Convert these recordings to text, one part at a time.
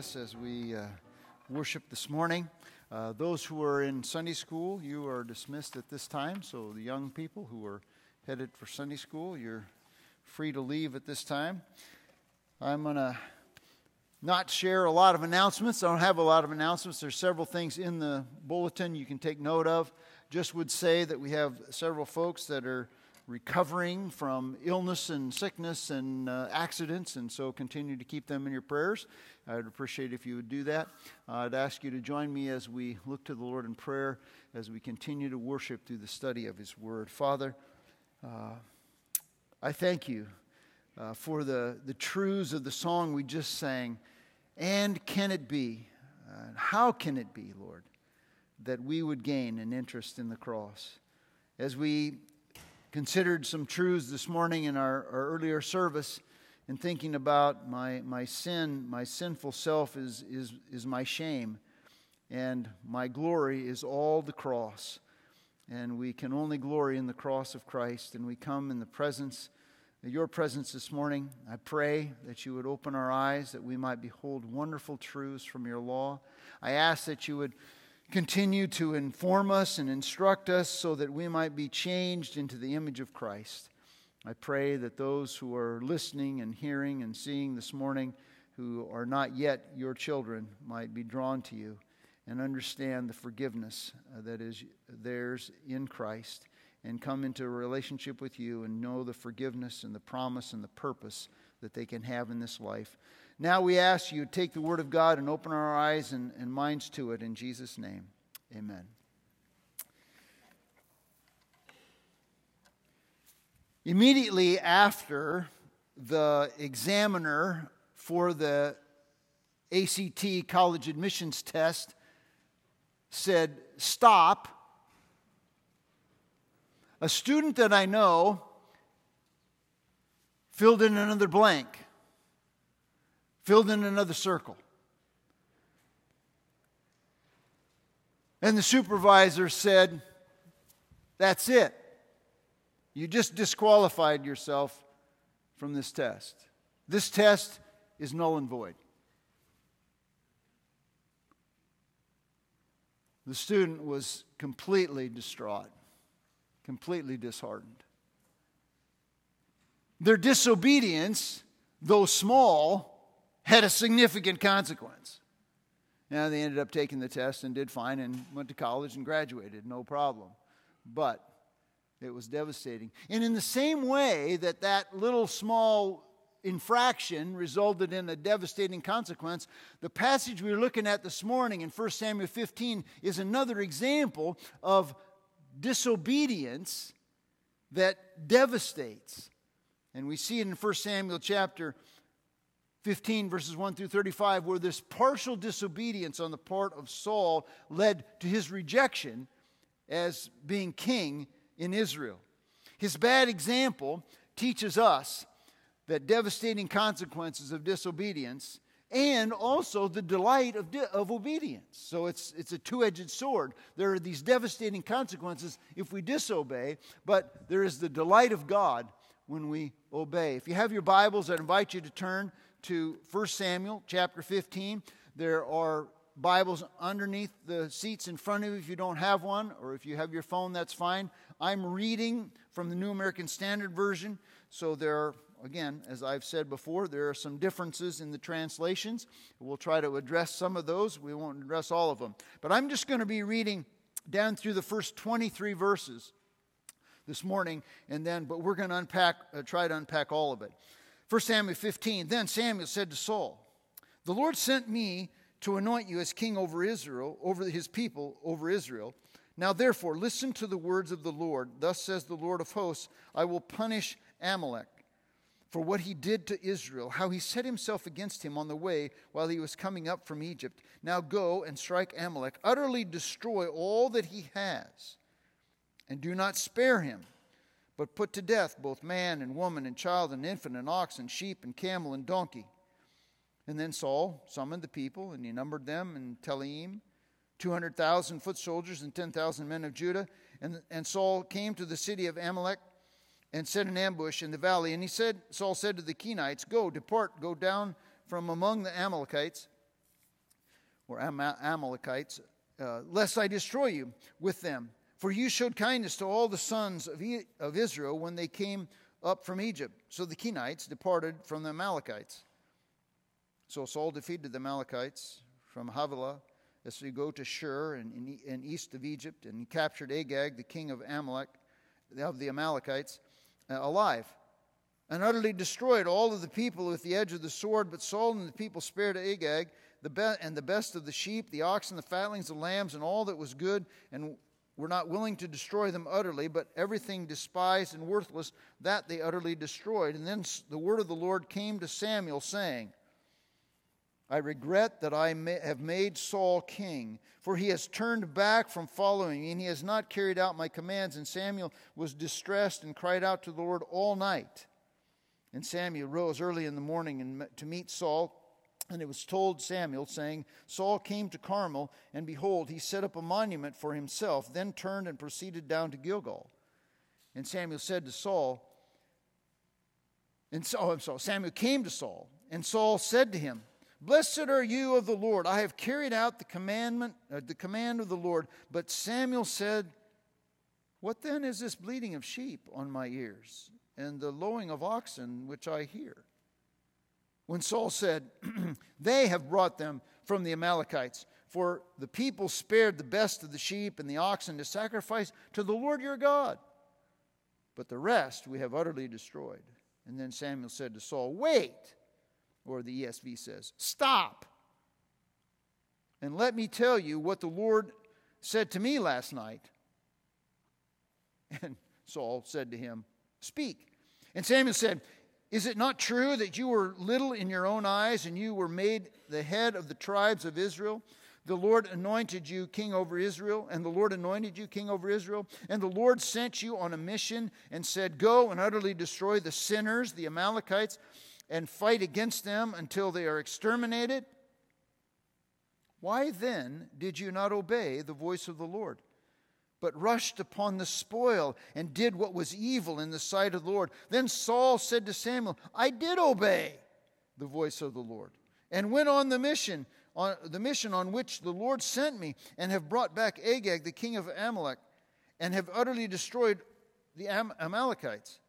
us as we uh, worship this morning. Uh, those who are in Sunday school, you are dismissed at this time. So, the young people who are headed for Sunday school, you're free to leave at this time. I'm going to not share a lot of announcements. I don't have a lot of announcements. There's several things in the bulletin you can take note of. Just would say that we have several folks that are recovering from illness and sickness and uh, accidents, and so continue to keep them in your prayers. I'd appreciate if you would do that. Uh, I'd ask you to join me as we look to the Lord in prayer as we continue to worship through the study of His Word. Father, uh, I thank you uh, for the, the truths of the song we just sang. And can it be, how can it be, Lord, that we would gain an interest in the cross? As we considered some truths this morning in our, our earlier service and thinking about my, my sin, my sinful self is, is, is my shame, and my glory is all the cross. And we can only glory in the cross of Christ, and we come in the presence, your presence this morning. I pray that you would open our eyes, that we might behold wonderful truths from your law. I ask that you would continue to inform us and instruct us so that we might be changed into the image of Christ. I pray that those who are listening and hearing and seeing this morning who are not yet your children might be drawn to you and understand the forgiveness uh, that is theirs in Christ and come into a relationship with you and know the forgiveness and the promise and the purpose that they can have in this life. Now we ask you take the Word of God and open our eyes and, and minds to it in Jesus' name. Amen. Immediately after the examiner for the ACT college admissions test said, Stop, a student that I know filled in another blank filled in another circle. And the supervisor said, That's it. You just disqualified yourself from this test. This test is null and void. The student was completely distraught, completely disheartened. Their disobedience, though small, had a significant consequence. Now, they ended up taking the test and did fine and went to college and graduated, no problem. But it was devastating. And in the same way that that little small infraction resulted in a devastating consequence, the passage we are looking at this morning in 1 Samuel 15 is another example of disobedience that devastates. And we see it in 1 Samuel chapter 15, verses 1 through 35, where this partial disobedience on the part of Saul led to his rejection as being king in Israel. His bad example teaches us that devastating consequences of disobedience and also the delight of, di- of obedience. So it's, it's a two edged sword. There are these devastating consequences if we disobey, but there is the delight of God when we obey. If you have your Bibles, I'd invite you to turn to 1 Samuel chapter 15. There are Bibles underneath the seats in front of you if you don't have one, or if you have your phone, that's fine. I'm reading from the New American Standard Version, so there are, again, as I've said before, there are some differences in the translations. We'll try to address some of those. We won't address all of them. But I'm just going to be reading down through the first 23 verses this morning, and then, but we're going to unpack, uh, try to unpack all of it. 1 Samuel 15 Then Samuel said to Saul, The Lord sent me to anoint you as king over Israel, over his people, over Israel. Now therefore, listen to the words of the Lord. Thus says the Lord of hosts I will punish Amalek for what he did to Israel, how he set himself against him on the way while he was coming up from Egypt. Now go and strike Amalek, utterly destroy all that he has, and do not spare him but put to death both man and woman and child and infant and ox and sheep and camel and donkey. And then Saul summoned the people, and he numbered them in Telaim, 200,000 foot soldiers and 10,000 men of Judah. And, and Saul came to the city of Amalek and set an ambush in the valley. And he said, Saul said to the Kenites, Go, depart, go down from among the Amalekites or Amalekites, uh, lest I destroy you with them. For you showed kindness to all the sons of, Israel when they came up from Egypt. So the Kenites departed from the Amalekites. So Saul defeated the Amalekites from Havilah as we go to Shur and east of Egypt, and he captured Agag, the king of Amalek, of the Amalekites, uh, alive, and utterly destroyed all of the people with the edge of the sword. But Saul and the people spared Agag, the be- and the best of the sheep, the oxen, the fatlings, the lambs, and all that was good, and were not willing to destroy them utterly, but everything despised and worthless, that they utterly destroyed. And then the word of the Lord came to Samuel, saying, I regret that I may have made Saul king, for he has turned back from following me, and he has not carried out my commands. And Samuel was distressed and cried out to the Lord all night. And Samuel rose early in the morning and to meet Saul. And it was told Samuel, saying, Saul came to Carmel, and behold, he set up a monument for himself, then turned and proceeded down to Gilgal. And Samuel said to Saul, and so, oh, I'm sorry, Samuel came to Saul, and Saul said to him, Blessed are you of the Lord. I have carried out the commandment, uh, the command of the Lord. But Samuel said, What then is this bleating of sheep on my ears, and the lowing of oxen which I hear? When Saul said, They have brought them from the Amalekites, for the people spared the best of the sheep and the oxen to sacrifice to the Lord your God. But the rest we have utterly destroyed. And then Samuel said to Saul, Wait or the ESV says, Stop. And let me tell you what the Lord said to me last night. And Saul said to him, Speak. And Samuel said, Is it not true that you were little in your own eyes and you were made the head of the tribes of Israel? The Lord anointed you king over Israel, and the Lord anointed you king over Israel. And the Lord sent you on a mission and said, Go and utterly destroy the sinners, the Amalekites and fight against them until they are exterminated? Why then did you not obey the voice of the Lord, but rushed upon the spoil and did what was evil in the sight of the Lord? Then Saul said to Samuel, I did obey the voice of the Lord and went on the mission on the mission on which the Lord sent me and have brought back Agag the king of Amalek and have utterly destroyed the Am- Amalekites.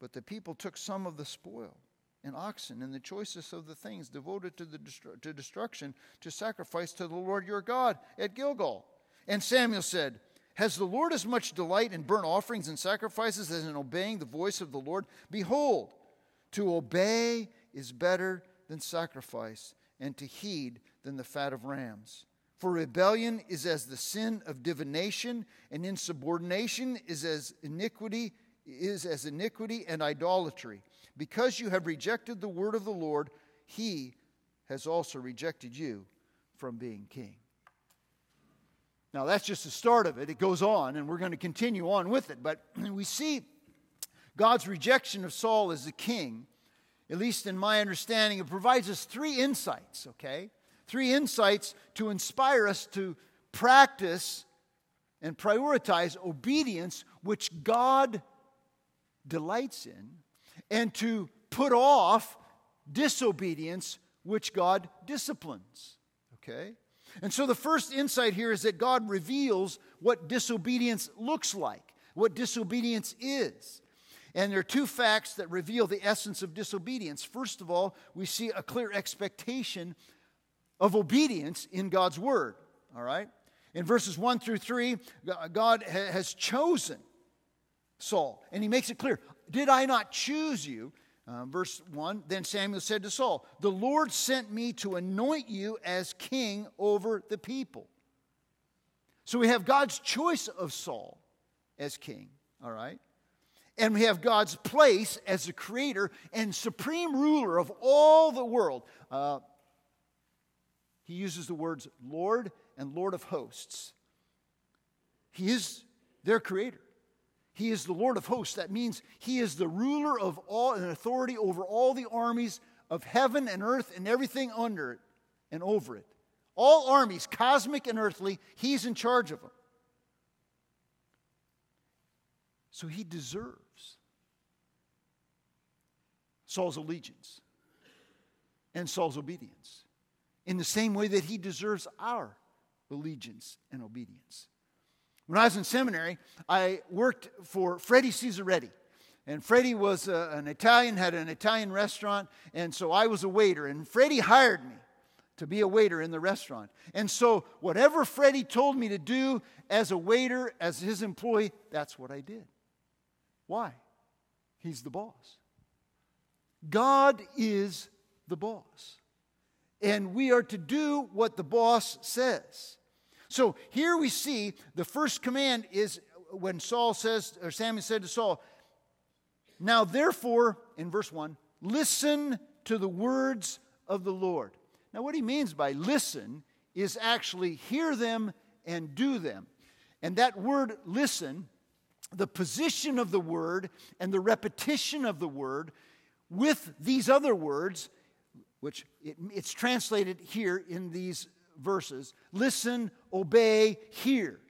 But the people took some of the spoil and oxen and the choicest of the things devoted to, the destru- to destruction to sacrifice to the Lord your God at Gilgal. And Samuel said, Has the Lord as much delight in burnt offerings and sacrifices as in obeying the voice of the Lord? Behold, to obey is better than sacrifice, and to heed than the fat of rams. For rebellion is as the sin of divination, and insubordination is as iniquity is as iniquity and idolatry. Because you have rejected the word of the Lord, he has also rejected you from being king. Now, that's just the start of it. It goes on, and we're going to continue on with it. But we see God's rejection of Saul as a king, at least in my understanding, it provides us three insights, okay? Three insights to inspire us to practice and prioritize obedience, which God delights in, and to put off disobedience, which God disciplines. Okay? And so the first insight here is that God reveals what disobedience looks like, what disobedience is. And there are two facts that reveal the essence of disobedience. First of all, we see a clear expectation of obedience in God's word. All right? In verses 1 through 3, God has chosen Saul. And he makes it clear Did I not choose you? Uh, verse 1 Then Samuel said to Saul, The Lord sent me to anoint you as king over the people. So we have God's choice of Saul as king, all right? And we have God's place as the creator and supreme ruler of all the world. Uh, he uses the words Lord and Lord of hosts. He is their creator. He is the Lord of hosts. That means he is the ruler of all and authority over all the armies of heaven and earth and everything under it and over it. All armies, cosmic and earthly, he's in charge of them. So he deserves Saul's allegiance and Saul's obedience. in the same way that he deserves our allegiance and obedience. When I was in seminary, I worked for Freddie Cesaretti. And Freddie was a, uh, an Italian, had an Italian restaurant, and so I was a waiter. And Freddie hired me to be a waiter in the restaurant. And so, whatever Freddie told me to do as a waiter, as his employee, that's what I did. Why? He's the boss. God is the boss. And we are to do what the boss says. So here we see the first command is when Saul says, or Samuel said to Saul, Now therefore, in verse 1, listen to the words of the Lord. Now, what he means by listen is actually hear them and do them. And that word listen, the position of the word and the repetition of the word with these other words, which it, it's translated here in these verses listen, obey, hear,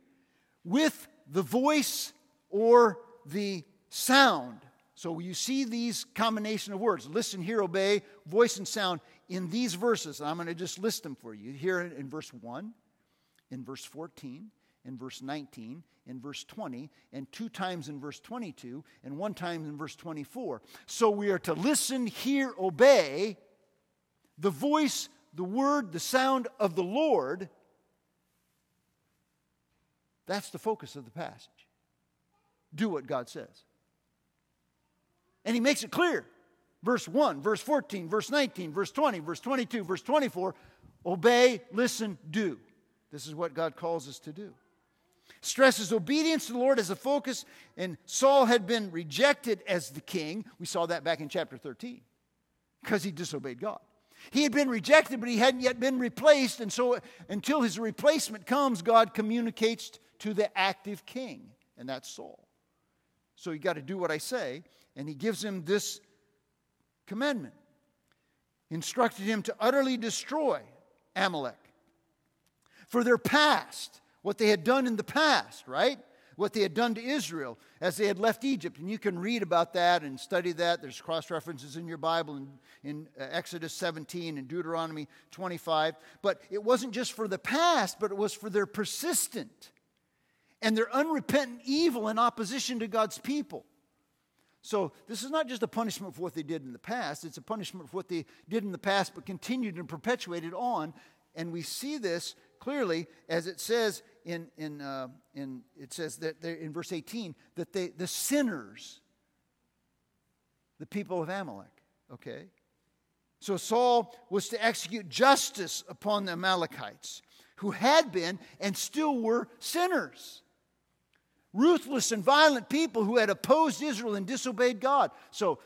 with the voice or the sound. So you see these combination of words listen, hear, obey, voice, and sound in these verses. I'm going to just list them for you. Here in, verse 1, in verse 14, in verse 19, in verse 20, and two times in verse 22, and one time in verse 24. So we are to listen, hear, obey the voice, the word, the sound of the Lord. That's the focus of the passage. Do what God says. And he makes it clear verse 1, verse 14, verse 19, verse 20, verse 22, verse 24 obey, listen, do. This is what God calls us to do. Stresses obedience to the Lord as a focus, and Saul had been rejected as the king. We saw that back in chapter 13 because he disobeyed God. He had been rejected, but he hadn't yet been replaced, and so until his replacement comes, God communicates to the active king, and that's Saul. So you got to do what I say, and he gives him this commandment. Instructed him to utterly destroy Amalek for their past, what they had done in the past, right? What they had done to Israel as they had left Egypt. And you can read about that and study that. There's cross references in your Bible in, in uh, Exodus 17 and Deuteronomy 25. But it wasn't just for the past, but it was for their persistent and their unrepentant evil in opposition to God's people. So, this is not just a punishment for what they did in the past, it's a punishment for what they did in the past but continued and perpetuated on. And we see this clearly as it says in, in, uh, in it says that in verse 18 that they, the sinners, the people of Amalek, okay? So Saul was to execute justice upon the Amalekites who had been and still were sinners ruthless and violent people who had opposed Israel and disobeyed God. So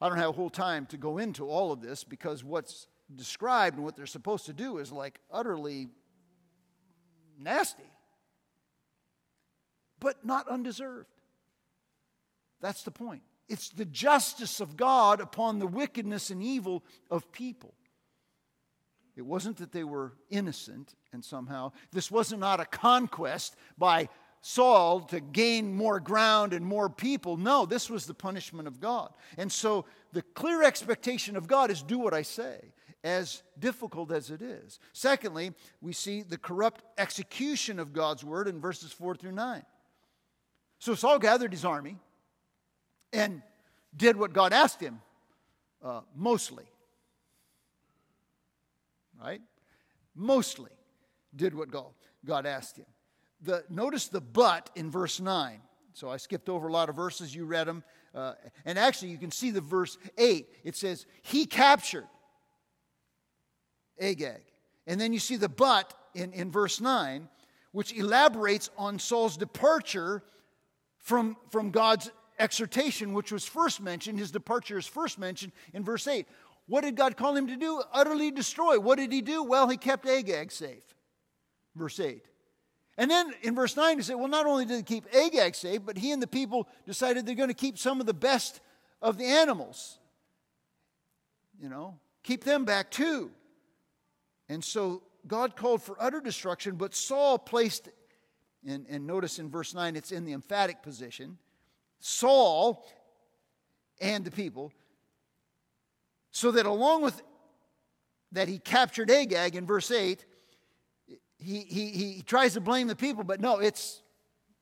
I don't have a whole time to go into all of this because what's described and what they're supposed to do is like utterly nasty, but not undeserved. That's the point. It's the justice of God upon the wickedness and evil of people. It wasn't that they were innocent and somehow, this was not not a conquest by Saul to gain more ground and more people. No, this was the punishment of God. And so the clear expectation of God is do what I say, as difficult as it is. Secondly, we see the corrupt execution of God's word in verses 4 through 9. So Saul gathered his army and did what God asked him, uh, mostly. Right? Mostly did what God, God asked him the, notice the but in verse 9. So I skipped over a lot of verses, you read them. Uh, and actually, you can see the verse 8. It says, He captured Agag. And then you see the but in, in verse 9, which elaborates on Saul's departure from, from God's exhortation, which was first mentioned. His departure is first mentioned in verse 8. What did God call him to do? Utterly destroy. What did he do? Well, he kept Agag safe. Verse 8. And then in verse 9, he said, well, not only did he keep Agag safe, but he and the people decided they're going to keep some of the best of the animals. You know, keep them back too. And so God called for utter destruction, but Saul placed, and, and notice in verse 9, it's in the emphatic position Saul and the people, so that along with that he captured Agag in verse 8, he, he, he tries to blame the people, but no, it's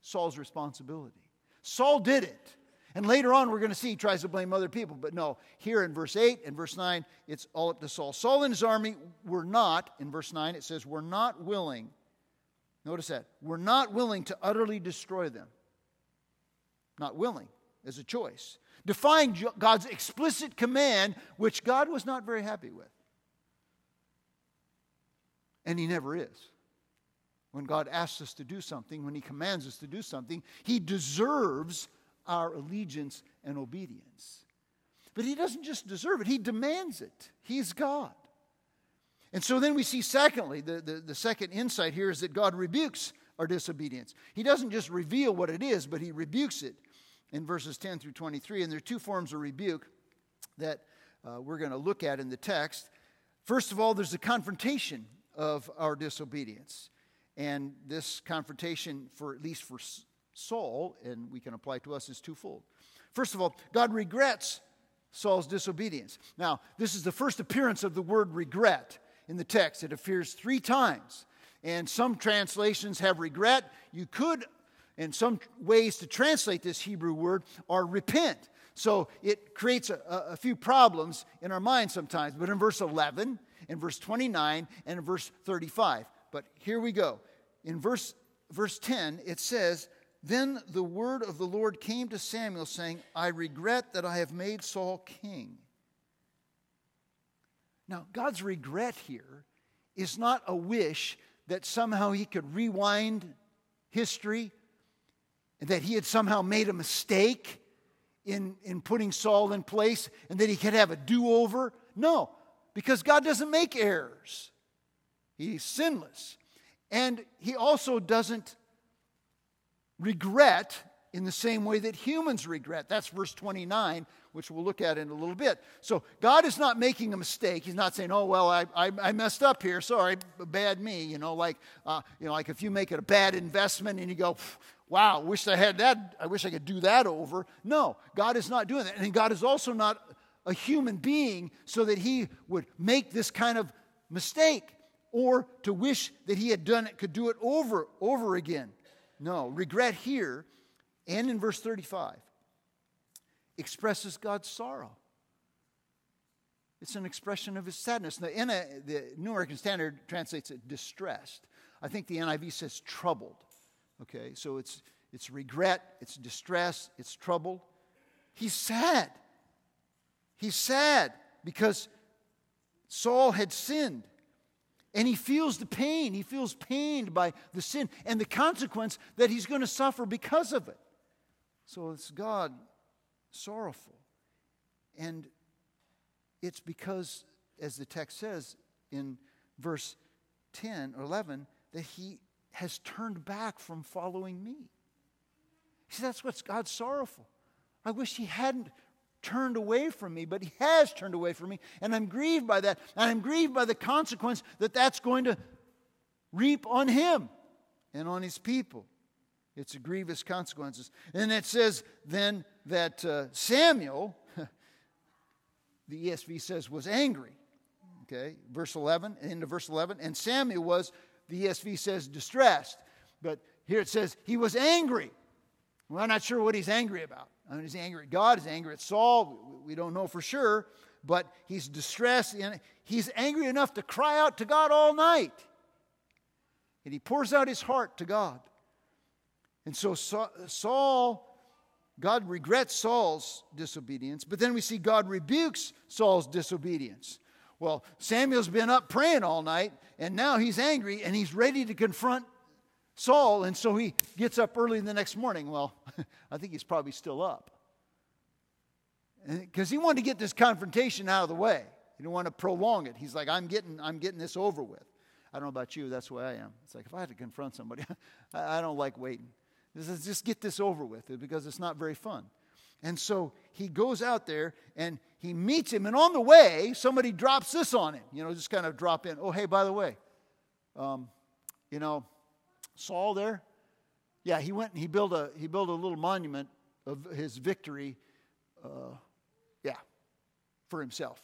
Saul's responsibility. Saul did it. And later on, we're going to see he tries to blame other people. But no, here in verse 8 and verse 9, it's all up to Saul. Saul and his army were not, in verse 9, it says, were not willing. Notice that. We're not willing to utterly destroy them. Not willing as a choice. Defying God's explicit command, which God was not very happy with. And he never is. When God asks us to do something, when he commands us to do something, he deserves our allegiance and obedience. But he doesn't just deserve it, he demands it. He's God. And so then we see, secondly, the, the, the, second insight here is that God rebukes our disobedience. He doesn't just reveal what it is, but he rebukes it in verses 10 through 23. And there are two forms of rebuke that uh, we're going to look at in the text. First of all, there's a confrontation of our disobedience. And this confrontation, for at least for Saul, and we can apply to us, is twofold. First of all, God regrets Saul's disobedience. Now, this is the first appearance of the word regret in the text. It appears three times. And some translations have regret. You could, in some ways to translate this Hebrew word, are repent. So it creates a, a, few problems in our minds sometimes. But in verse 11, in verse 29, and in verse 35. But here we go. In verse, verse 10, it says, then the word of the Lord came to Samuel, saying, I regret that I have made Saul king. Now, God's regret here is not a wish that somehow he could rewind history, and that he had somehow made a mistake in, in putting Saul in place, and that he could have a do over. No, because God doesn't make errors, he's sinless. And he also doesn't regret in the same way that humans regret. That's verse 29, which we'll look at in a little bit. So God is not making a mistake. He's not saying, "Oh well, I, I, I messed up here. Sorry, bad me." You know, like uh, you know, like if you make it a bad investment and you go, "Wow, wish I had that. I wish I could do that over." No, God is not doing that, and God is also not a human being so that He would make this kind of mistake or to wish that He had done it, could do it over over again. No, regret here and in verse 35 expresses God's sorrow. It's an expression of his sadness. The, the New American Standard translates it distressed. I think the NIV says troubled. Okay, so it's, it's regret, it's distress, it's troubled. He's sad. He's sad because Saul had sinned. And he feels the pain. He feels pained by the sin and the consequence that he's going to suffer because of it. So it's God sorrowful. And it's because, as the text says in verse 10 or 11, that he has turned back from following me. See, that's what's God's sorrowful. I wish he hadn't turned away from me, but he has turned away from me, and I'm grieved by that. And I'm grieved by the consequence that that's going to reap on him and on his people. It's a grievous consequences. And it says then that uh, Samuel, the ESV says, was angry. Okay, verse 11, into verse 11. And Samuel was, the ESV says, distressed. But here it says, he was angry. We're not sure what he's angry about. I mean, he's angry at God, he's angry at Saul. We don't know for sure, but he's distressed. And he's angry enough to cry out to God all night. And he pours out his heart to God. And so Saul, God regrets Saul's disobedience, but then we see God rebukes Saul's disobedience. Well, Samuel's been up praying all night, and now he's angry and he's ready to confront Saul, and so he gets up early the next morning. Well, I think he's probably still up. Because he wanted to get this confrontation out of the way. He didn't want to prolong it. He's like, I'm getting, I'm getting this over with. I don't know about you, that's the way I am. It's like if I had to confront somebody, I don't like waiting. This is just get this over with because it's not very fun. And so he goes out there and he meets him, and on the way, somebody drops this on him. You know, just kind of drop in. Oh, hey, by the way, um, you know, Saul there? Yeah, he went and he built a, he built a little monument of his victory, uh, yeah, for himself.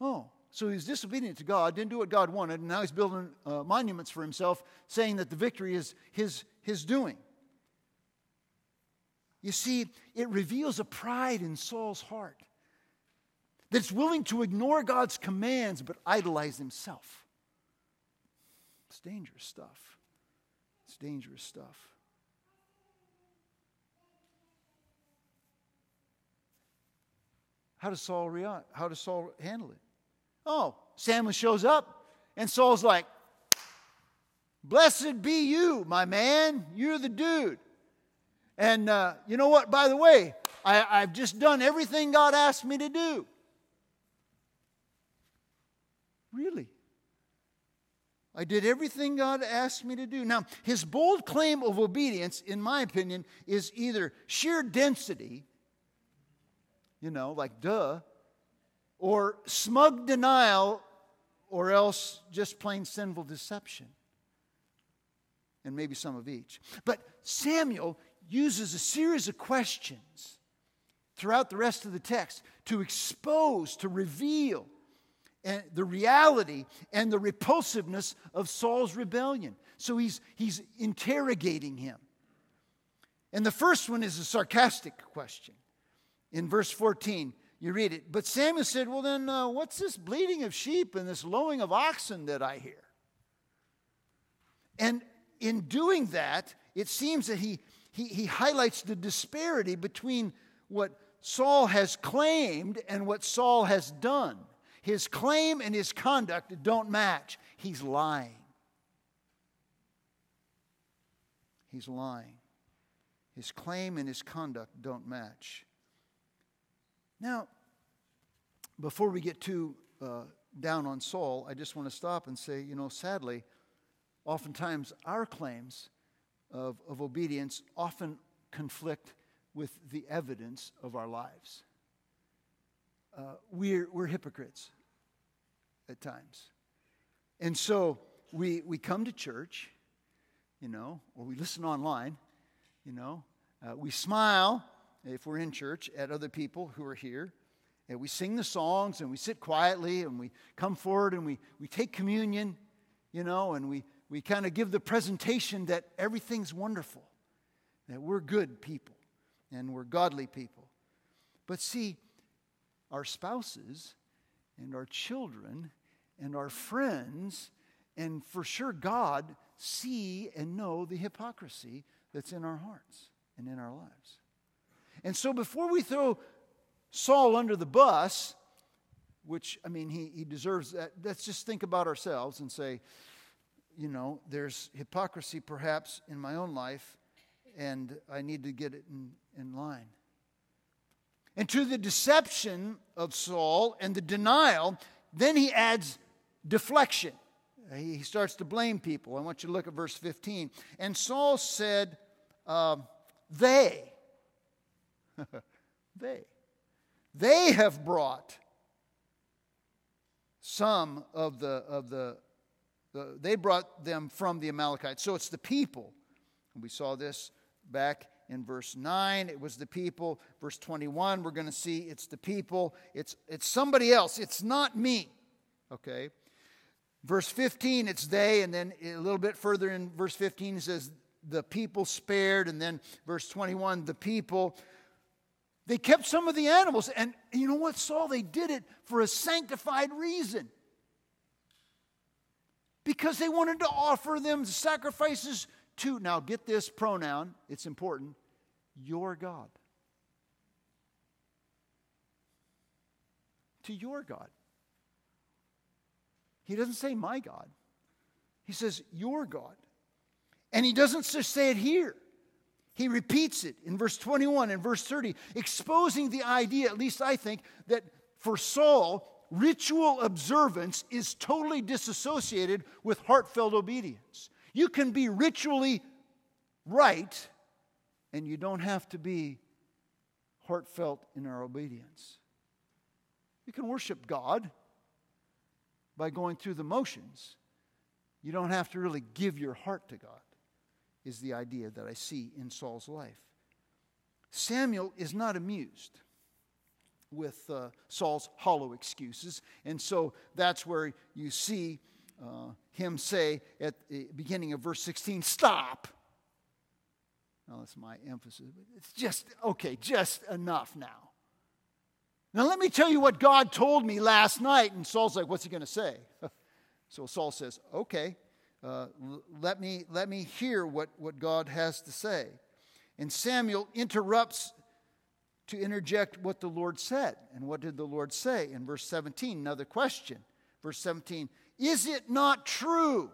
Oh, so he's disobedient to God, didn't do what God wanted, and now he's building uh, monuments for himself, saying that the victory is his, his doing. You see, it reveals a pride in Saul's heart that's willing to ignore God's commands but idolize himself. It's dangerous stuff. It's dangerous stuff. How does Saul react? How does Saul handle it? Oh, Samuel shows up, and Saul's like, Blessed be you, my man. You're the dude. And uh, you know what? By the way, I, I've just done everything God asked me to do. Really? I did everything God asked me to do. Now, his bold claim of obedience, in my opinion, is either sheer density, you know, like duh, or smug denial, or else just plain sinful deception. And maybe some of each. But Samuel uses a series of questions throughout the rest of the text to expose, to reveal and the reality and the repulsiveness of Saul's rebellion. So he's, he's interrogating him. And the first one is a sarcastic question. In verse 14, you read it. But Samuel said, Well, then, uh, what's this bleating of sheep and this lowing of oxen that I hear? And in doing that, it seems that he, he, he highlights the disparity between what Saul has claimed and what Saul has done. His claim and his conduct don't match. He's lying. He's lying. His claim and his conduct don't match. Now, before we get too uh, down on Saul, I just want to stop and say, you know, sadly, oftentimes our claims of, of obedience often conflict with the evidence of our lives. Uh, we're, we're hypocrites at times. And so we, we come to church, you know, or we listen online, you know, uh, we smile if we're in church at other people who are here. And we sing the songs and we sit quietly and we come forward and we, we take communion, you know, and we, we kind of give the presentation that everything's wonderful, that we're good people and we're godly people. But see, our spouses and our children and our friends, and for sure God, see and know the hypocrisy that's in our hearts and in our lives. And so before we throw Saul under the bus, which, I mean, he, he deserves that, let's just think about ourselves and say, you know, there's hypocrisy perhaps in my own life, and I need to get it in, in line. And to the deception of Saul and the denial, then he adds deflection. He starts to blame people. I want you to look at verse 15. And Saul said, uh, They, they, they have brought some of the, of the, the, they brought them from the Amalekites. So it's the people. And We saw this back in verse 9 it was the people verse 21 we're going to see it's the people it's it's somebody else it's not me okay verse 15 it's they and then a little bit further in verse 15 it says the people spared and then verse 21 the people they kept some of the animals. And you know what, Saul? They did it for a sanctified reason. Because they wanted to offer them sacrifices to, now get this pronoun, it's important, your God. To your God. He doesn't say my God, he says your God. And he doesn't just say it here. He repeats it in verse 21 and verse 30, exposing the idea, at least I think, that for Saul, ritual observance is totally disassociated with heartfelt obedience. You can be ritually right, and you don't have to be heartfelt in our obedience. You can worship God by going through the motions. You don't have to really give your heart to God is the idea that I see in Saul's life. Samuel is not amused. with uh, Saul's hollow excuses. And so that's where you see uh, him say at the beginning of verse 16, Stop. Now, that's my emphasis. It's just, okay, just enough now. Now, let me tell you what God told me last night. And Saul's like, What's he going to say? so Saul says, Okay, uh, let, me, let me hear what, what God has to say. And Samuel interrupts to interject what the Lord said. And what did the Lord say? In verse 17, another question. Verse 17, is it not true?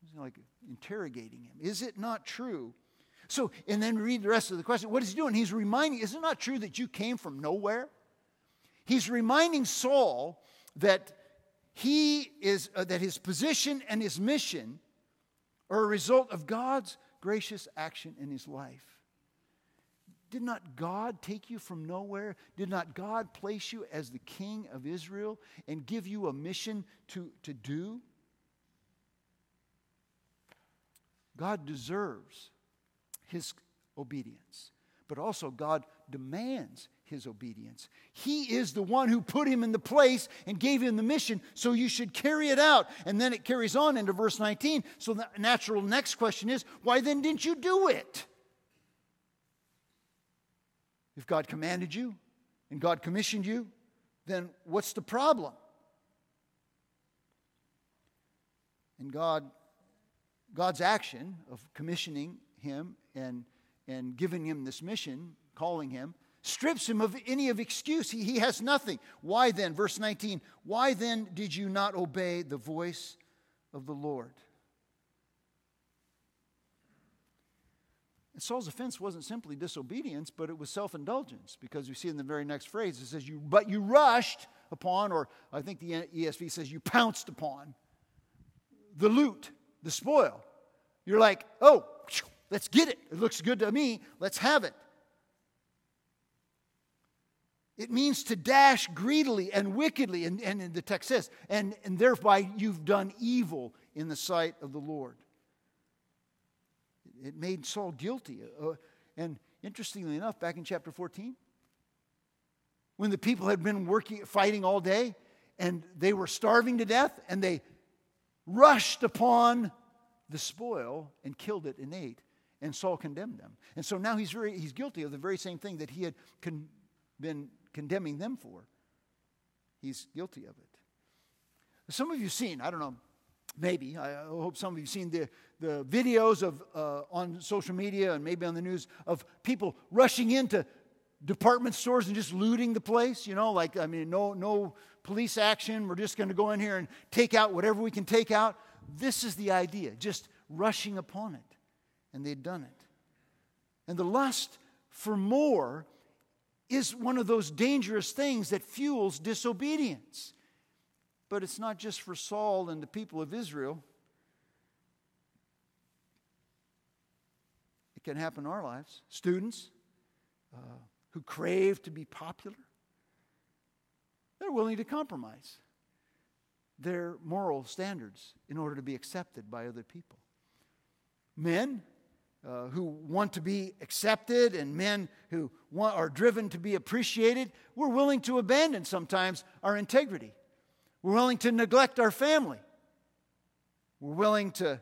He's like interrogating him. Is it not true? So, and then read the rest of the question. What is he doing? He's reminding, is it not true that you came from nowhere? He's reminding Saul that he is, uh, that his position and his mission are a result of God's gracious action in his life. Did not God take you from nowhere? Did not God place you as the king of Israel and give you a mission to, to do? God deserves his obedience, but also God demands his obedience. He is the one who put him in the place and gave him the mission, so you should carry it out. And then it carries on into verse 19. So the natural next question is why then didn't you do it? If God commanded you and God commissioned you, then what's the problem? And God, God's action of commissioning him and, and giving him this mission, calling him, strips him of any of excuse. He, he has nothing. Why then, verse 19, why then did you not obey the voice of the Lord? And Saul's offense wasn't simply disobedience, but it was self indulgence, because we see in the very next phrase it says, you, But you rushed upon, or I think the ESV says, you pounced upon the loot, the spoil. You're like, Oh, let's get it. It looks good to me. Let's have it. It means to dash greedily and wickedly, and, and the text says, and, and thereby you've done evil in the sight of the Lord it made Saul guilty. Uh, and interestingly enough, back in chapter 14, when the people had been working, fighting all day, and they were starving to death, and they rushed upon the spoil and killed it and ate, and Saul condemned them. And so now he's, very, he's guilty of the very same thing that he had con- been condemning them for. He's guilty of it. Some of you seen, I don't know, maybe, I hope some of you have seen the, the videos of, uh, on social media and maybe on the news of people rushing into department stores and just looting the place, you know, like, I mean, no, no police action. We're just going to go in here and take out whatever we can take out. This is the idea, just rushing upon it. And they'd done it. And the lust for more is one of those dangerous things that fuels disobedience. But it's not just for Saul and the people of Israel. It can happen in our lives. Students uh, who crave to be popular, they're willing to compromise their moral standards in order to be accepted by other people. Men uh, who want to be accepted and men who want, are driven to be appreciated, we're willing to abandon sometimes our integrity we're willing to neglect our family. We're willing to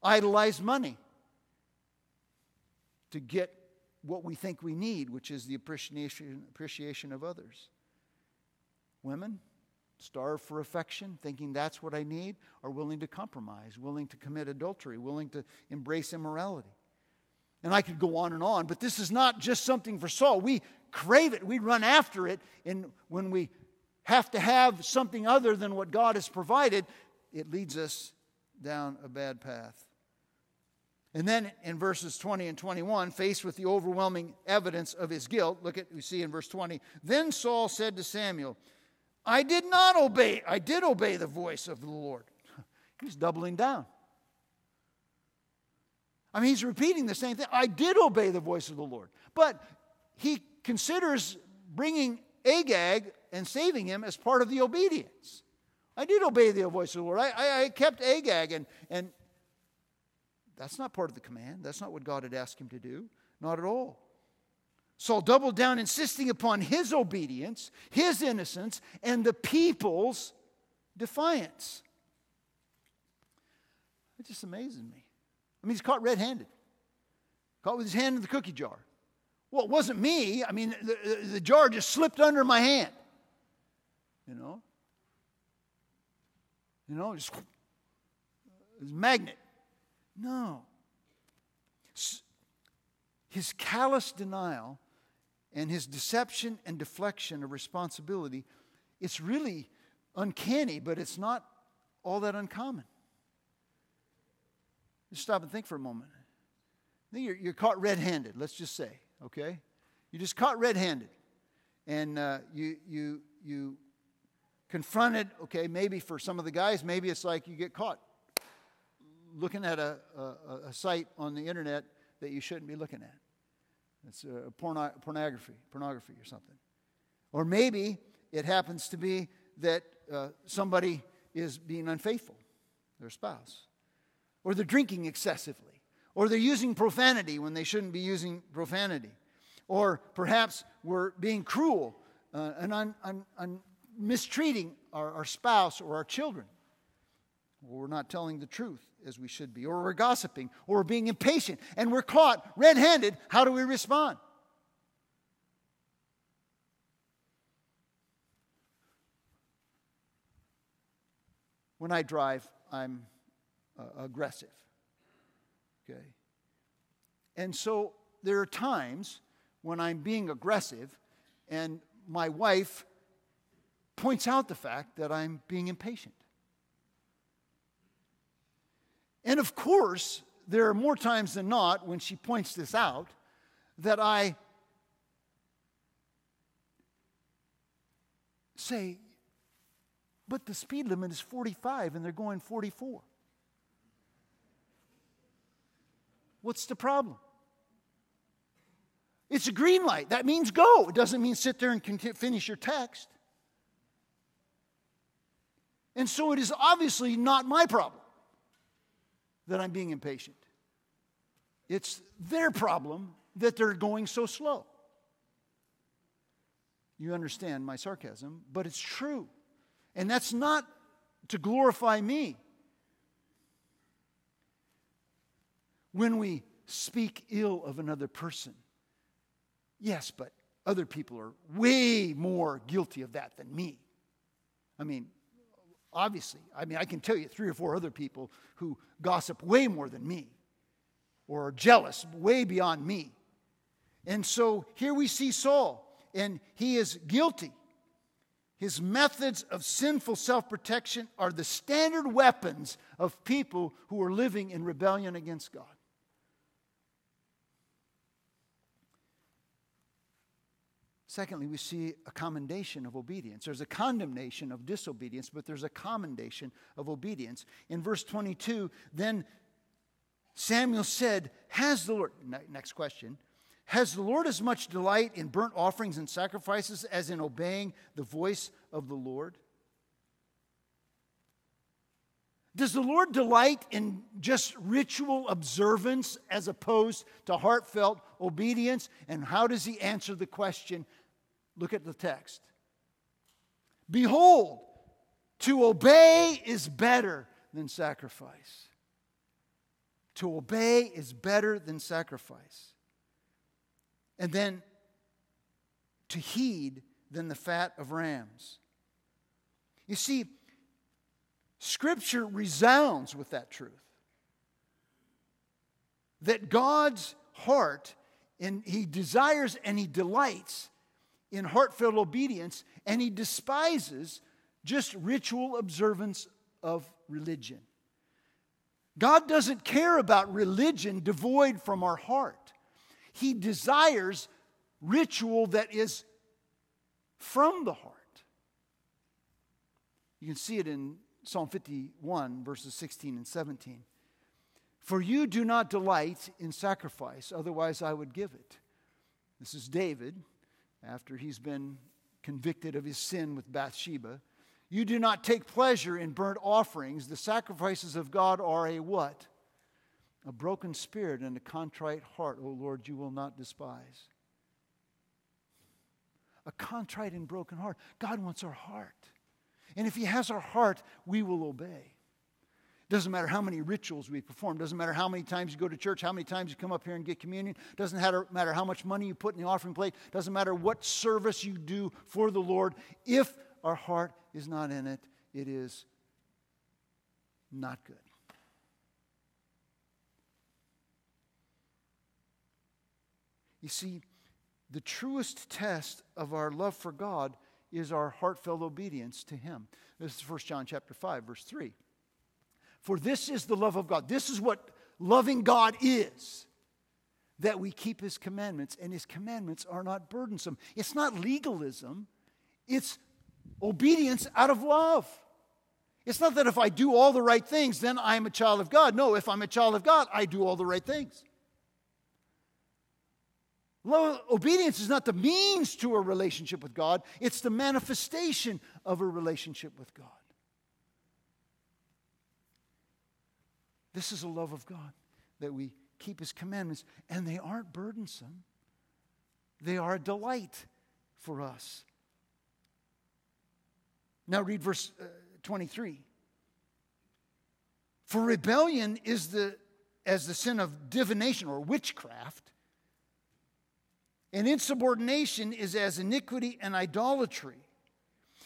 idolize money to get what we think we need, which is the appreciation, appreciation of others. Women, starve for affection, thinking that's what I need, are willing to compromise, willing to commit adultery, willing to embrace immorality. And I could go on and on, but this is not just something for Saul. We crave it, we run after it, and when we have to have something other than what God has provided, it leads us down a bad path. And then in verses 20 and 21, faced with the overwhelming evidence of his guilt, look at we see in verse 20, then Saul said to Samuel, I did not obey, I did obey the voice of the Lord. He's doubling down. I mean, he's repeating the same thing. I did obey the voice of the Lord. But he considers bringing Agag and saving him as part of the obedience. I did obey the voice of the Lord. I, I, I kept Agag, and, and that's not part of the command. That's not what God had asked him to do. Not at all. Saul doubled down, insisting upon his obedience, his innocence, and the people's defiance. It just amazes me. I mean, he's caught red handed, caught with his hand in the cookie jar. Well, it wasn't me. I mean, the, the, the jar just slipped under my hand. You know? You know, just his magnet. No. His callous denial and his deception and deflection of responsibility, it's really uncanny, but it's not all that uncommon. Just stop and think for a moment. You're, you're caught red handed, let's just say, okay? You're just caught red handed. And uh, you, you, you confronted, okay, maybe for some of the guys, maybe it's like you get caught looking at a, a, a site on the internet that you shouldn't be looking at. It's a porno, pornography, pornography or something. Or maybe it happens to be that uh, somebody is being unfaithful, their spouse. Or they're drinking excessively. Or they're using profanity when they shouldn't be using profanity. Or perhaps we're being cruel uh, and un, un, un, mistreating our, our spouse or our children. Or we're not telling the truth as we should be, or we're gossiping, or we're being impatient, and we're caught red handed, how do we respond? When I drive, I'm uh, aggressive. Okay? And so there are times when I'm being aggressive, and my wife points out the fact that I'm being impatient. And of course, there are more times than not when she points this out that I say, but the speed limit is 45 and they're going 44. What's the problem? It's a green light. That means go. It doesn't mean sit there and finish your text. And so it is obviously not my problem that I'm being impatient. It's their problem that they're going so slow. You understand my sarcasm, but it's true. And that's not to glorify me. When we speak ill of another person, yes, but other people are way more guilty of that than me. I mean, Obviously. I mean, I can tell you three or four other people who gossip way more than me or are jealous way beyond me. And so here we see Saul, and he is guilty. His methods of sinful self protection are the standard weapons of people who are living in rebellion against God. Secondly, we see a commendation of obedience. There's a condemnation of disobedience, but there's a commendation of obedience. In verse 22, then Samuel said, Has the Lord, next question, has the Lord as much delight in burnt offerings and sacrifices as in obeying the voice of the Lord? Does the Lord delight in just ritual observance as opposed to heartfelt obedience? And how does he answer the question Look at the text. Behold, to obey is better than sacrifice. To obey is better than sacrifice. And then to heed than the fat of rams. You see, Scripture resounds with that truth. That God's heart, and He desires and He delights in heartfelt obedience, and he despises just ritual observance of religion. God doesn't care about religion devoid from our heart. He desires ritual that is from the heart. You can see it in Psalm 51, verses 16 and 17. For you do not delight in sacrifice, otherwise I would give it. This is David after he's been convicted of his sin with Bathsheba. You do not take pleasure in burnt offerings. The sacrifices of God are a what? A broken spirit and a contrite heart, O Lord, you will not despise. a contrite and broken heart. God wants our heart. And if He has our heart, we will obey. Doesn't matter how many rituals we perform. Doesn't matter how many times you go to church, how many times you come up here and get communion. Doesn't matter how much money you put in the offering plate. Doesn't matter what service you do for the Lord. If our heart is not in it, it is not good. You see, the truest test of our love for God is our heartfelt obedience to Him. This is 1 John chapter 5, verse 3. For this is the love of God. This is what loving God is. That we keep his commandments, and his commandments are not burdensome. It's not legalism, it's obedience out of love. It's not that if I do all the right things, then I'm a child of God. No, if I'm a child of God, I do all the right things. Obedience is not the means to a relationship with God, it's the manifestation of a relationship with God. This is a love of God that we keep His commandments, and they aren't burdensome, they are a delight for us. Now, read verse uh, 23. For rebellion is the, as the sin of divination or witchcraft, and insubordination is as iniquity and idolatry.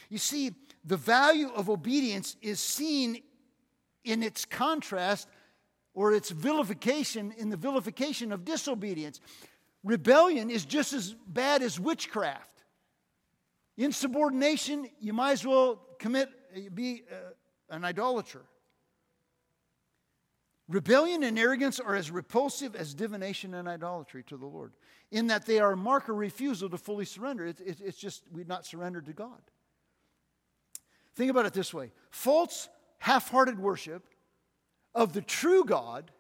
You see, the value of obedience is seen in its contrast or its vilification in the vilification of disobedience. Rebellion is just as bad as witchcraft. Insubordination, you might as well commit, be uh, an idolater. Rebellion and arrogance are as repulsive as divination and idolatry to the Lord, in that they are a mark of refusal to fully surrender. It's, it's just we've not surrendered to God. Think about it this way false, half hearted worship of the true God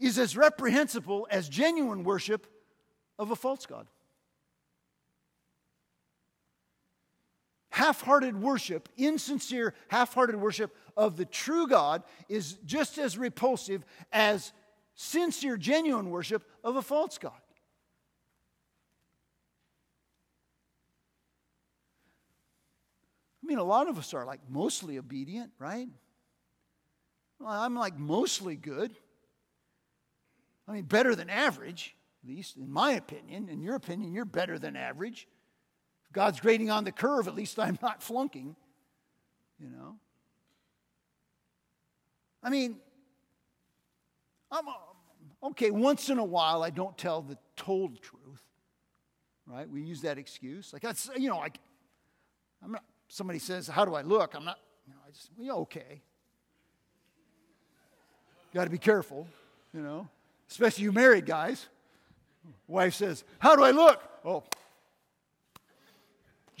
is as reprehensible as genuine worship of a false God. Half hearted worship, insincere, half hearted worship of the true God is just as repulsive as sincere, genuine worship of a false God. I mean, a lot of us are like mostly obedient, right? Well, I'm like mostly good. I mean, better than average, at least in my opinion. In your opinion, you're better than average. God's grading on the curve, at least I'm not flunking, you know. I mean, I'm uh, okay, once in a while I don't tell the told truth, right? We use that excuse. Like, that's, you know, like, I'm not, somebody says, How do I look? I'm not, you know, I just, well, okay. Got to be careful, you know, especially you married guys. Wife says, How do I look? Oh,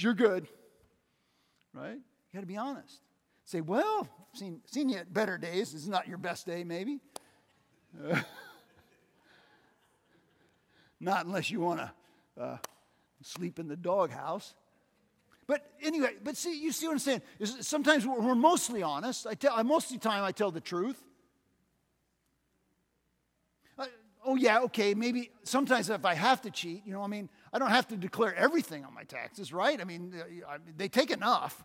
you're good, right? You got to be honest. Say, Well, seen, seen you at better days. This is not your best day, maybe. Uh, not unless you want to uh, sleep in the doghouse. But anyway, but see, you see what I'm saying? Is Sometimes we're mostly honest. I tell, most of the time I tell the truth oh, yeah, okay, maybe sometimes if I have to cheat, you know, what I mean, I don't have to declare everything on my taxes, right? I mean, uh, they take enough.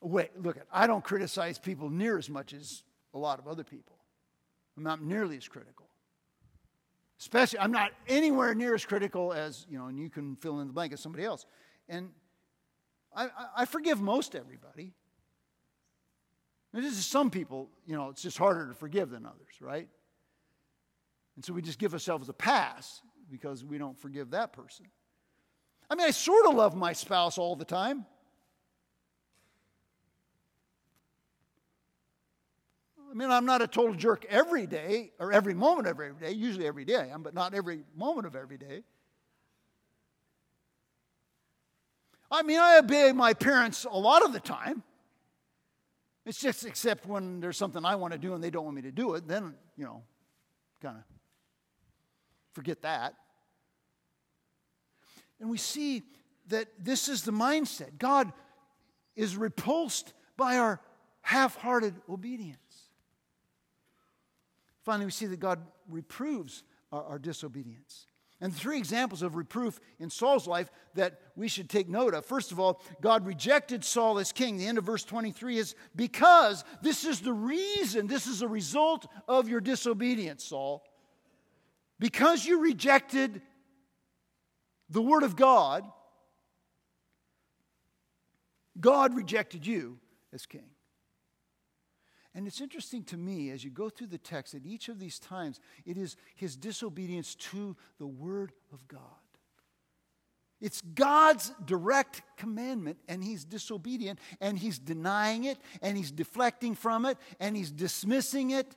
Wait, look, I don't criticize people near as much as a lot of other people. I'm not nearly as critical. Especially, I'm not anywhere near as critical as, you know, and you can fill in the blank as somebody else. And I, I forgive most everybody. This is some people, you know, it's just harder to forgive than others, right? And so we just give ourselves a pass because we don't forgive that person. I mean, I sort of love my spouse all the time. I mean, I'm not a total jerk every day or every moment of every day. Usually every day I am, but not every moment of every day. I mean, I obey my parents a lot of the time. It's just except when there's something I want to do and they don't want me to do it, then, you know, kind of forget that. And we see that this is the mindset. God is repulsed by our half hearted obedience. Finally, we see that God reproves our, our disobedience. And three examples of reproof in Saul's life that we should take note of. First of all, God rejected Saul as king. The end of verse 23 is because this is the reason, this is a result of your disobedience, Saul. Because you rejected the word of God, God rejected you as king. And it's interesting to me as you go through the text at each of these times, it is his disobedience to the Word of God. It's God's direct commandment, and he's disobedient, and he's denying it, and he's deflecting from it, and he's dismissing it,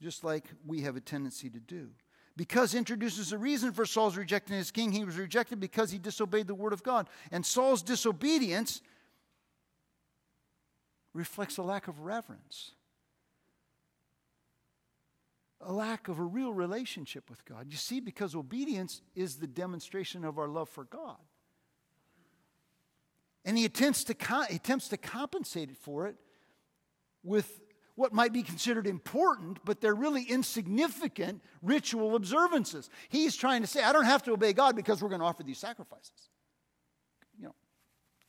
just like we have a tendency to do. Because introduces a reason for Saul's rejecting his king. He was rejected because he disobeyed the word of God. And Saul's disobedience reflects a lack of reverence, a lack of a real relationship with God. You see, because obedience is the demonstration of our love for God. And he attempts to, he attempts to compensate it for it with what might be considered important, but they're really insignificant ritual observances. He's trying to say, I don't have to obey God because we're going to offer these sacrifices. You know,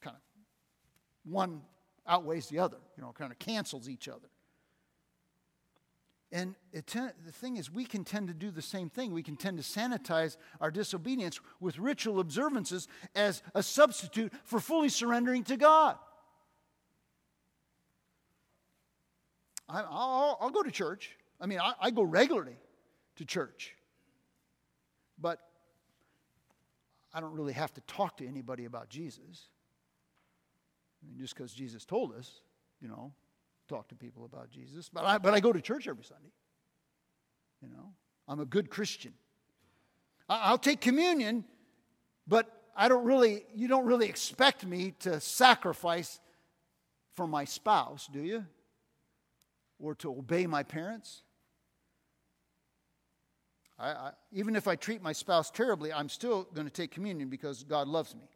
kind of one outweighs the other, you know, kind of cancels each other. And the thing is, we can tend to do the same thing. We can tend to sanitize our disobedience with ritual observances as a substitute for fully surrendering to God. I, will go to church. I mean, I, I go regularly to church. But I don't really have to talk to anybody about Jesus. I mean, just because Jesus told us, you know, talk to people about Jesus. But I, but I go to church every Sunday. You know, I'm a good Christian. I, I'll take communion, but I don't really, you don't really expect me to sacrifice for my spouse, do you? Or to obey my parents? I, I, even if I treat my spouse terribly, I'm still going to take communion because God loves me.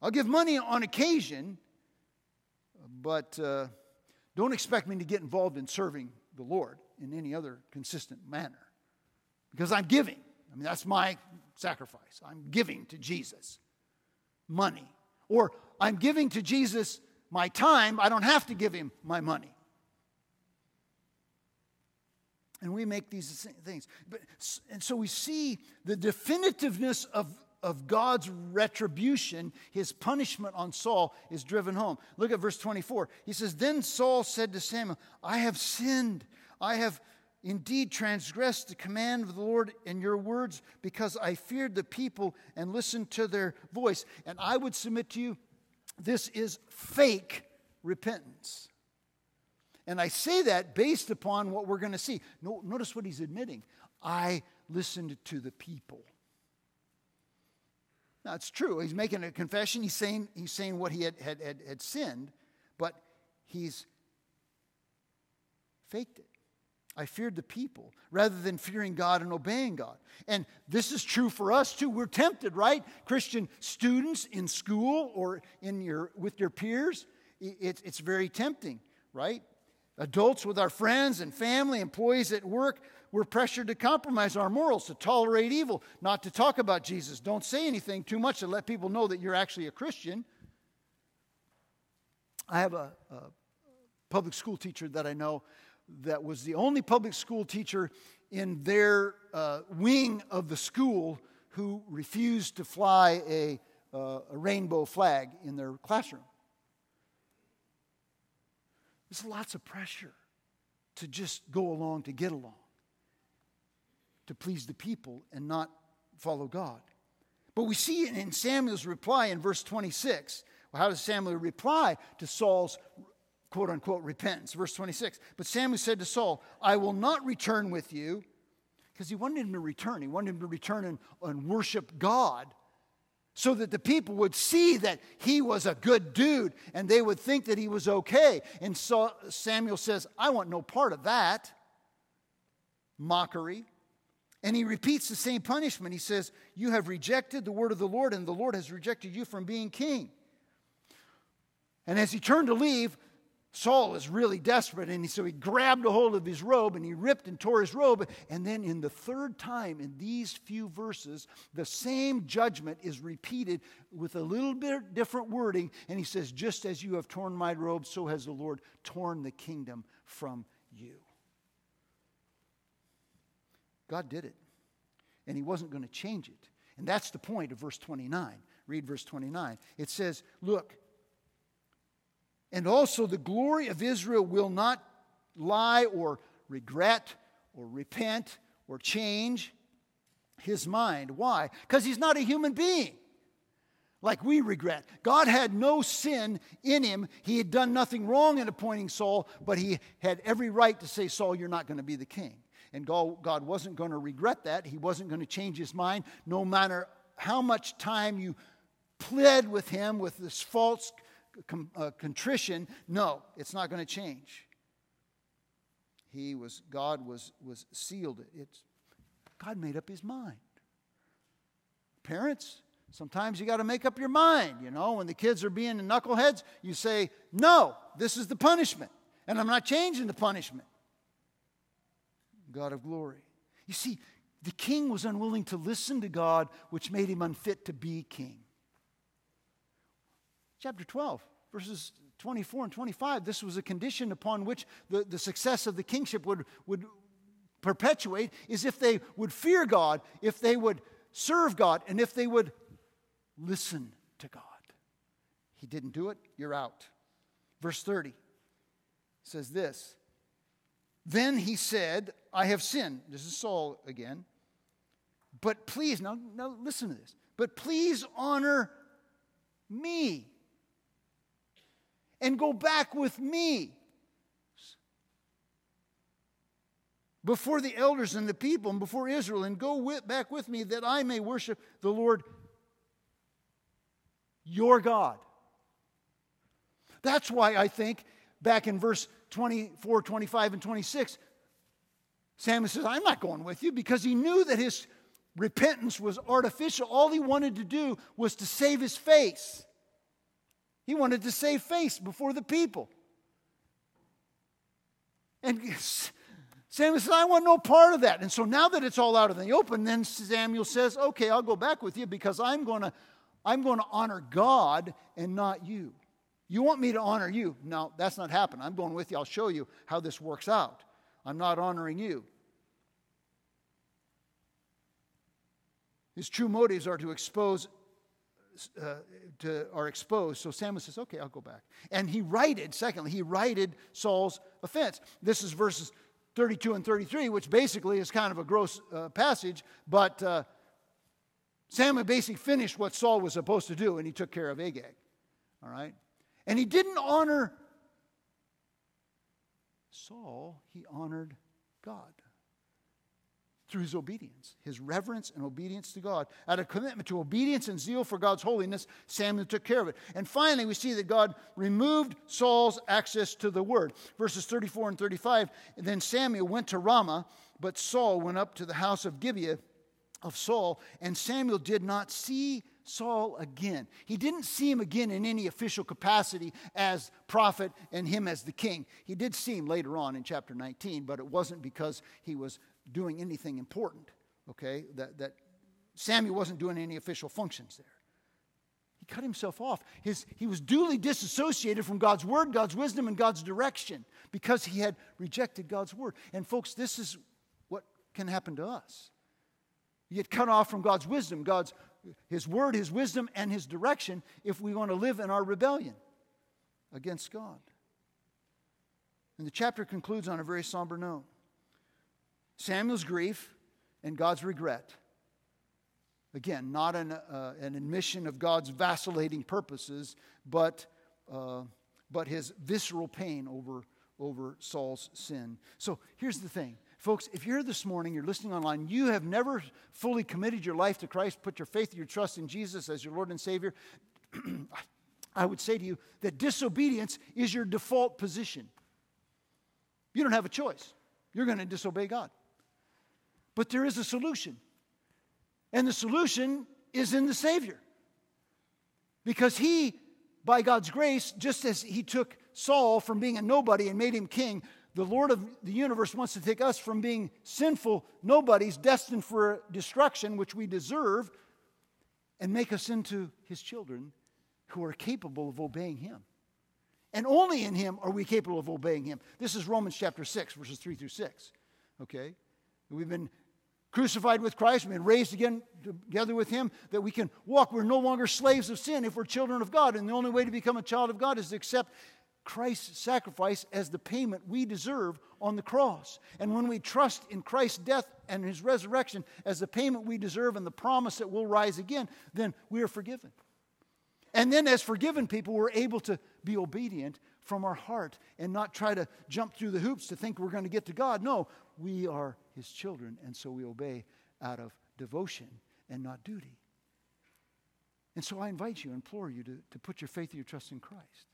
I'll give money on occasion, but uh, don't expect me to get involved in serving the Lord in any other consistent manner because I'm giving. I mean, that's my sacrifice. I'm giving to Jesus money. Or I'm giving to Jesus my time. I don't have to give him my money. And we make these things. But, and so we see the definitiveness of of God's retribution, his punishment on Saul, is driven home. Look at verse 24. He says, Then Saul said to Samuel, I have sinned. I have indeed transgressed the command of the Lord and your words because I feared the people and listened to their voice. And I would submit to you, this is fake repentance. And I say that based upon what we're going to see. Notice what he's admitting. I listened to the people. Now, it's true. He's making a confession. He's saying, he's saying what he had, had, had, had sinned, but he's faked it. I feared the people rather than fearing God and obeying God. And this is true for us too. We're tempted, right? Christian students in school or in your, with your peers, it's, it's very tempting, right? Adults with our friends and family, employees at work, we're pressured to compromise our morals, to tolerate evil, not to talk about Jesus. Don't say anything too much to let people know that you're actually a Christian. I have a, a public school teacher that I know that was the only public school teacher in their uh, wing of the school who refused to fly a, uh, a rainbow flag in their classroom. There's lots of pressure to just go along to get along to please the people and not follow God. But we see it in Samuel's reply in verse 26. Well, how does Samuel reply to Saul's quote unquote repentance? Verse 26. But Samuel said to Saul, I will not return with you, because he wanted him to return. He wanted him to return and, and worship God so that the people would see that he was a good dude and they would think that he was okay. And so Samuel says, I want no part of that. Mockery. And he repeats the same punishment. He says, You have rejected the word of the Lord, and the Lord has rejected you from being king. And as he turned to leave, Saul is really desperate, and so he grabbed a hold of his robe and he ripped and tore his robe. And then, in the third time in these few verses, the same judgment is repeated with a little bit different wording. And he says, Just as you have torn my robe, so has the Lord torn the kingdom from you. God did it, and he wasn't going to change it. And that's the point of verse 29. Read verse 29. It says, Look, and also, the glory of Israel will not lie or regret or repent or change his mind. Why? Because he's not a human being like we regret. God had no sin in him. He had done nothing wrong in appointing Saul, but he had every right to say, Saul, you're not going to be the king. And God wasn't going to regret that. He wasn't going to change his mind, no matter how much time you pled with him with this false uh, contrition, no, it's not going to change. He was, God was, was sealed it. It's, God made up his mind. Parents, sometimes you got to make up your mind. You know, when the kids are being knuckleheads, you say, no, this is the punishment. And I'm not changing the punishment. God of glory. You see, the king was unwilling to listen to God, which made him unfit to be king chapter 12, verses 24 and 25. This was a condition upon which the, the success of the kingship would, would perpetuate, is if they would fear God, if they would serve God, and if they would listen to God. He didn't do it, you're out. Verse 30 says this Then he said, I have sinned. This is Saul again. But please, now, now listen to this. But please honor me and go back with me before the elders and the people and before Israel and go with, back with me that I may worship the Lord your God. That's why I think back in verse 24, 25, and 26, Samuel says, I'm not going with you because he knew that his repentance was artificial. All he wanted to do was to save his face. He wanted to save face before the people. And Samuel says, I want no part of that. And so now that it's all out in the open, then Samuel says, Okay, I'll go back with you because I'm going to I'm going to honor God and not you. You want me to honor you? No, that's not happening. I'm going with you. I'll show you how this works out. I'm not honoring you. His true motives are to expose uh, to, are exposed. So Samuel says, okay, I'll go back. And he righted, secondly, he righted Saul's offense. This is verses 32 and 33, which basically is kind of a gross uh, passage, but uh, Samuel basically finished what Saul was supposed to do, and he took care of Agag. All right? And he didn't honor Saul, he honored God through his obedience, his reverence and obedience to God. Out of commitment to obedience and zeal for God's holiness, Samuel took care of it. And finally, we see that God removed Saul's access to the word. Verses 34 and 35 and Then Samuel went to Ramah, but Saul went up to the house of Gibeah of Saul, and Samuel did not see Saul again. He didn't see him again in any official capacity as prophet and him as the king. He did see him later on in chapter 19, but it wasn't because he was doing anything important, okay? That, that Samuel wasn't doing any official functions there. He cut himself off. His, he was duly disassociated from God's word, God's wisdom, and God's direction because he had rejected God's word. And, folks, this is what can happen to us. You get cut off from God's wisdom, God's his word, his wisdom, and his direction if we want to live in our rebellion against God. And the chapter concludes on a very somber note. Samuel's grief and God's regret. Again, not an, uh, an admission of God's vacillating purposes, but, uh, but his visceral pain over, over Saul's sin. So here's the thing. Folks, if you're here this morning, you're listening online, you have never fully committed your life to Christ, put your faith, and your trust in Jesus as your Lord and Savior, I would say to you that disobedience is your default position. You don't have a choice. You're going to disobey God. But there is a solution. And the solution is in the Savior. Because He, by God's grace, just as He took Saul from being a nobody and made him king, the Lord of the universe wants to take us from being sinful nobodies destined for destruction, which we deserve, and make us into his children who are capable of obeying him. And only in him are we capable of obeying him. This is Romans chapter 6, verses 3 through 6. Okay? We've been crucified with Christ, been raised again together with him, that we can walk. We're no longer slaves of sin if we're children of God. And the only way to become a child of God is to accept Christ's sacrifice as the payment we deserve on the cross. And when we trust in Christ's death and his resurrection as the payment we deserve and the promise that we'll rise again, then we are forgiven. And then, as forgiven people, we're able to be obedient from our heart and not try to jump through the hoops to think we're going to get to God. No, we are his children, and so we obey out of devotion and not duty. And so I invite you, implore you to, to put your faith and your trust in Christ.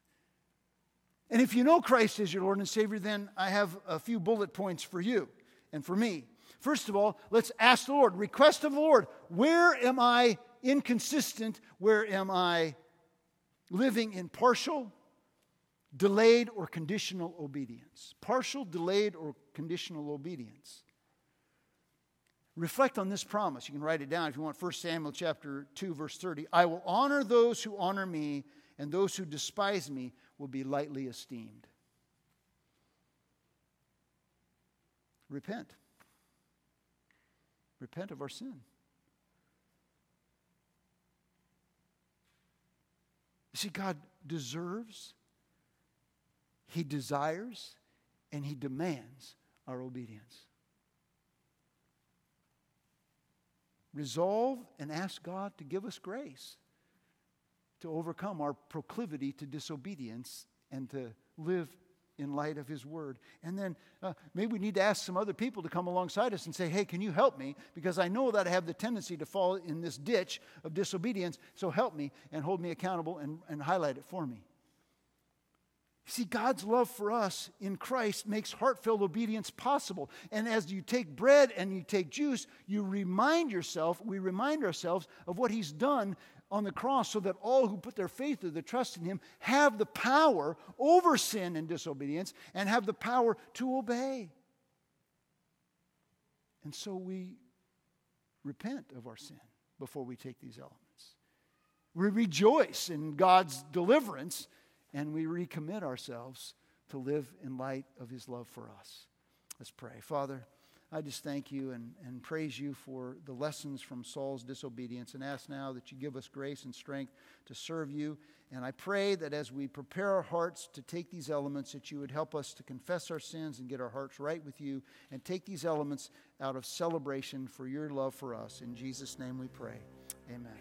And if you know Christ as your Lord and Savior, then I have a few bullet points for you and for me. First of all, let's ask the Lord, request of the Lord, where am I inconsistent? Where am I living in partial, delayed, or conditional obedience? Partial, delayed, or conditional obedience. Reflect on this promise. You can write it down if you want 1 Samuel chapter 2 verse 30. I will honor those who honor me and those who despise me will be lightly esteemed. Repent. Repent of our sin. You see, God deserves, He desires, and He demands our obedience. Resolve and ask God to give us grace to overcome our proclivity to disobedience and to live in light of His Word. And then uh, maybe we need to ask some other people to come alongside us and say, hey, can you help me? Because I know that I have the tendency to fall in this ditch of disobedience, so help me and hold me accountable and, and highlight it for me. See, God's love for us in Christ makes heartfelt obedience possible. And as you take bread and you take juice, you remind yourself, we remind ourselves of what He's done on the cross so that all who put their faith or their trust in him have the power over sin and disobedience and have the power to obey. And so we repent of our sin before we take these elements. We rejoice in God's deliverance and we recommit ourselves to live in light of his love for us. Let's pray. Father, I just thank you and, and praise you for the lessons from Saul's disobedience and ask now that you give us grace and strength to serve you. And I pray that as we prepare our hearts to take these elements, that you would help us to confess our sins and get our hearts right with you and take these elements out of celebration for your love for us. In Jesus' name we pray. Amen.